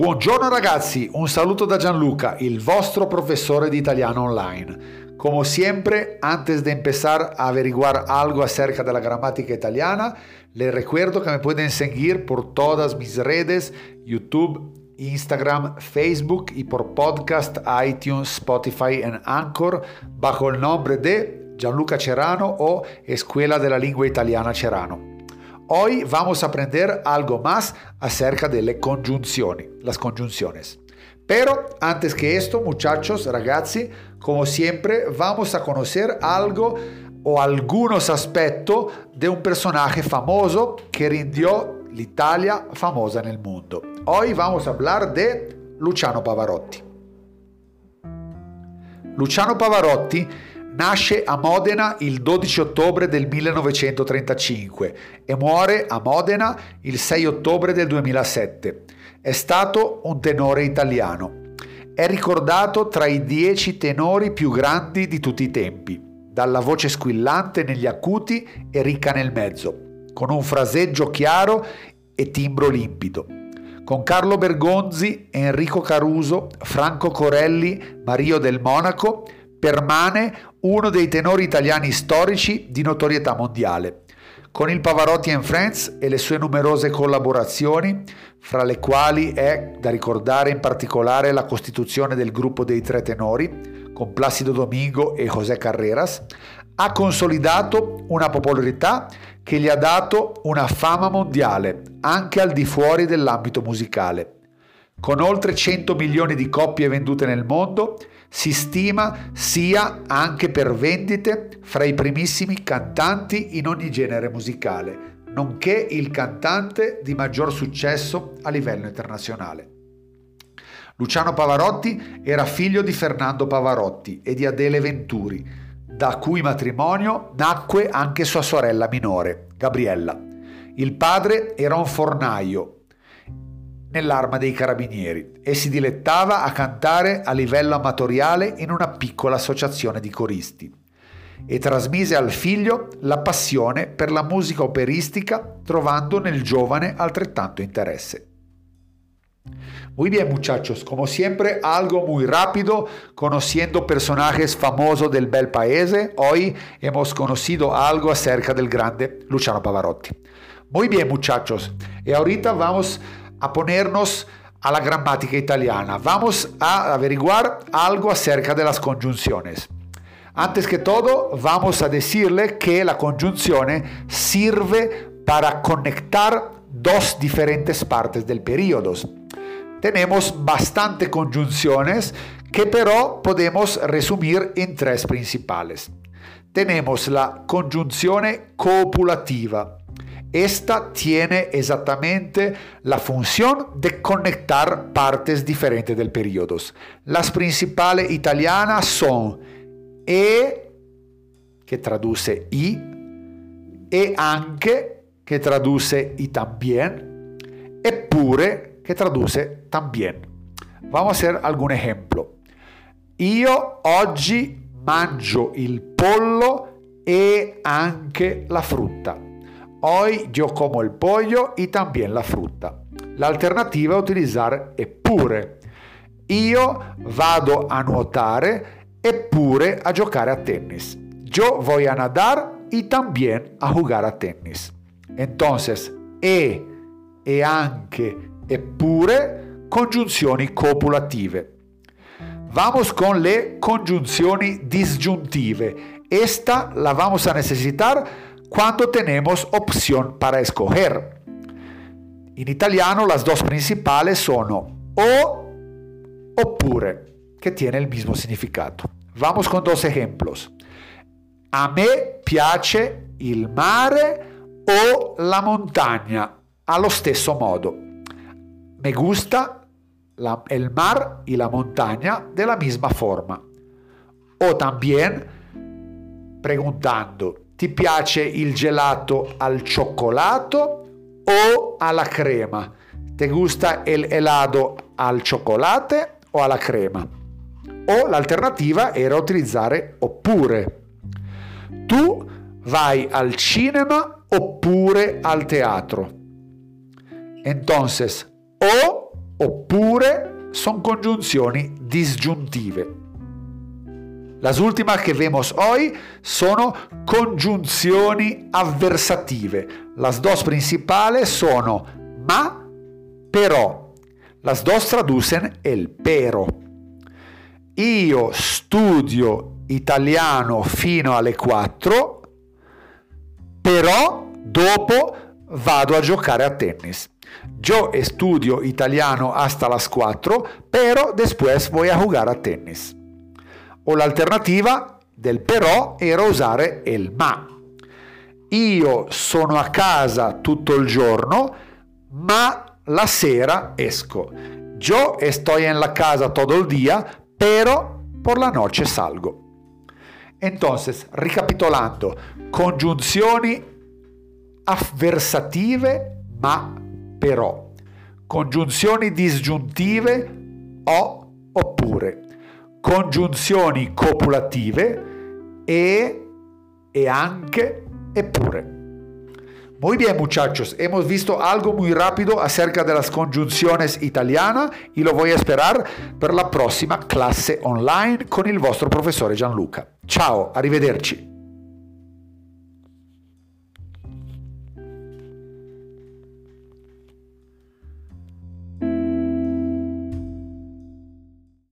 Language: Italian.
Buongiorno ragazzi, un saludo da Gianluca, el vostro profesor de italiano online. Como siempre, antes de empezar a averiguar algo acerca de la gramática italiana, les recuerdo que me pueden seguir por todas mis redes, YouTube, Instagram, Facebook y por podcast, iTunes, Spotify y Anchor bajo el nombre de Gianluca Cerano o Escuela de la Lingua Italiana Cerano. Hoy vamos a aprender algo más acerca de las conjunciones, las conjunciones. Pero antes que esto, muchachos, ragazzi, como siempre, vamos a conocer algo o algunos aspectos de un personaje famoso que rindió l'Italia famosa nel mondo. Hoy vamos a hablar de Luciano Pavarotti. Luciano Pavarotti Nasce a Modena il 12 ottobre del 1935 e muore a Modena il 6 ottobre del 2007. È stato un tenore italiano. È ricordato tra i dieci tenori più grandi di tutti i tempi, dalla voce squillante negli acuti e ricca nel mezzo, con un fraseggio chiaro e timbro limpido. Con Carlo Bergonzi, Enrico Caruso, Franco Corelli, Mario del Monaco, permane uno dei tenori italiani storici di notorietà mondiale. Con il Pavarotti and Friends e le sue numerose collaborazioni, fra le quali è da ricordare in particolare la costituzione del gruppo dei tre tenori, con Placido Domingo e José Carreras, ha consolidato una popolarità che gli ha dato una fama mondiale, anche al di fuori dell'ambito musicale. Con oltre 100 milioni di copie vendute nel mondo, si stima sia anche per vendite fra i primissimi cantanti in ogni genere musicale, nonché il cantante di maggior successo a livello internazionale. Luciano Pavarotti era figlio di Fernando Pavarotti e di Adele Venturi, da cui matrimonio nacque anche sua sorella minore, Gabriella. Il padre era un fornaio, nell'arma dei carabinieri e si dilettava a cantare a livello amatoriale in una piccola associazione di coristi e trasmise al figlio la passione per la musica operística trovando nel giovane altrettanto interesse. Muy bien muchachos, como siempre algo muy rápido, conociendo personajes famosos del bel paese, hoy hemos conocido algo acerca del grande Luciano Pavarotti. Muy bien muchachos, y ahorita vamos a ponernos a la gramática italiana. Vamos a averiguar algo acerca de las conjunciones. Antes que todo, vamos a decirle que la conjunción sirve para conectar dos diferentes partes del periodo. Tenemos bastante conjunciones que pero podemos resumir en tres principales. Tenemos la conjunción copulativa, esta tiene exactamente la función de conectar partes diferentes del periodo. Las principales italianas son e, que traduce y, e anche, que traduce y también, e pure, que traduce también. Vamos a hacer algún ejemplo. Io oggi mangio il pollo e anche la frutta. Hoy yo como el pollo y también la fruta. La alternativa es utilizar eppure. Io vado a nuotare eppure a giocare a tennis. Yo voy a nadar y también a jugar a tennis. Entonces, e, e anche, eppure, congiunzioni copulative. Vamos con le congiunzioni disgiuntive. Esta la vamos a necesitar cuando tenemos opción para escoger. En italiano las dos principales son o oppure, que tiene el mismo significado. Vamos con dos ejemplos. A me piace il mare o la montagna, allo stesso modo. Me gusta la, el mar y la montaña de la misma forma. O también preguntando, ti piace il gelato al cioccolato o alla crema? ¿Te gusta el helado al chocolate o alla crema? O l'alternativa era utilizzare oppure. Tu vai al cinema oppure al teatro. Entonces, o oppure son congiunzioni disgiuntive. Las últimas que vemos hoy sono congiunzioni avversative. Las dos principales sono ma, però. Las dos traducen el pero. Io studio italiano fino alle 4, però dopo vado a giocare a tennis. Yo estudio italiano hasta las 4, pero después voy a jugar a tennis. O l'alternativa del però era usare il ma. Io sono a casa tutto il giorno, ma la sera esco. Yo estoy en la casa todo el día, pero por la noche salgo. Entonces, ricapitolando, congiunzioni avversative ma però, congiunzioni disgiuntive o oppure, congiunzioni copulative e, e anche eppure. Muy bien muchachos, hemos visto algo muy rápido acerca de las conjunciones italianas y lo voy a esperar per la prossima classe online con il vostro professore Gianluca. Ciao, arrivederci.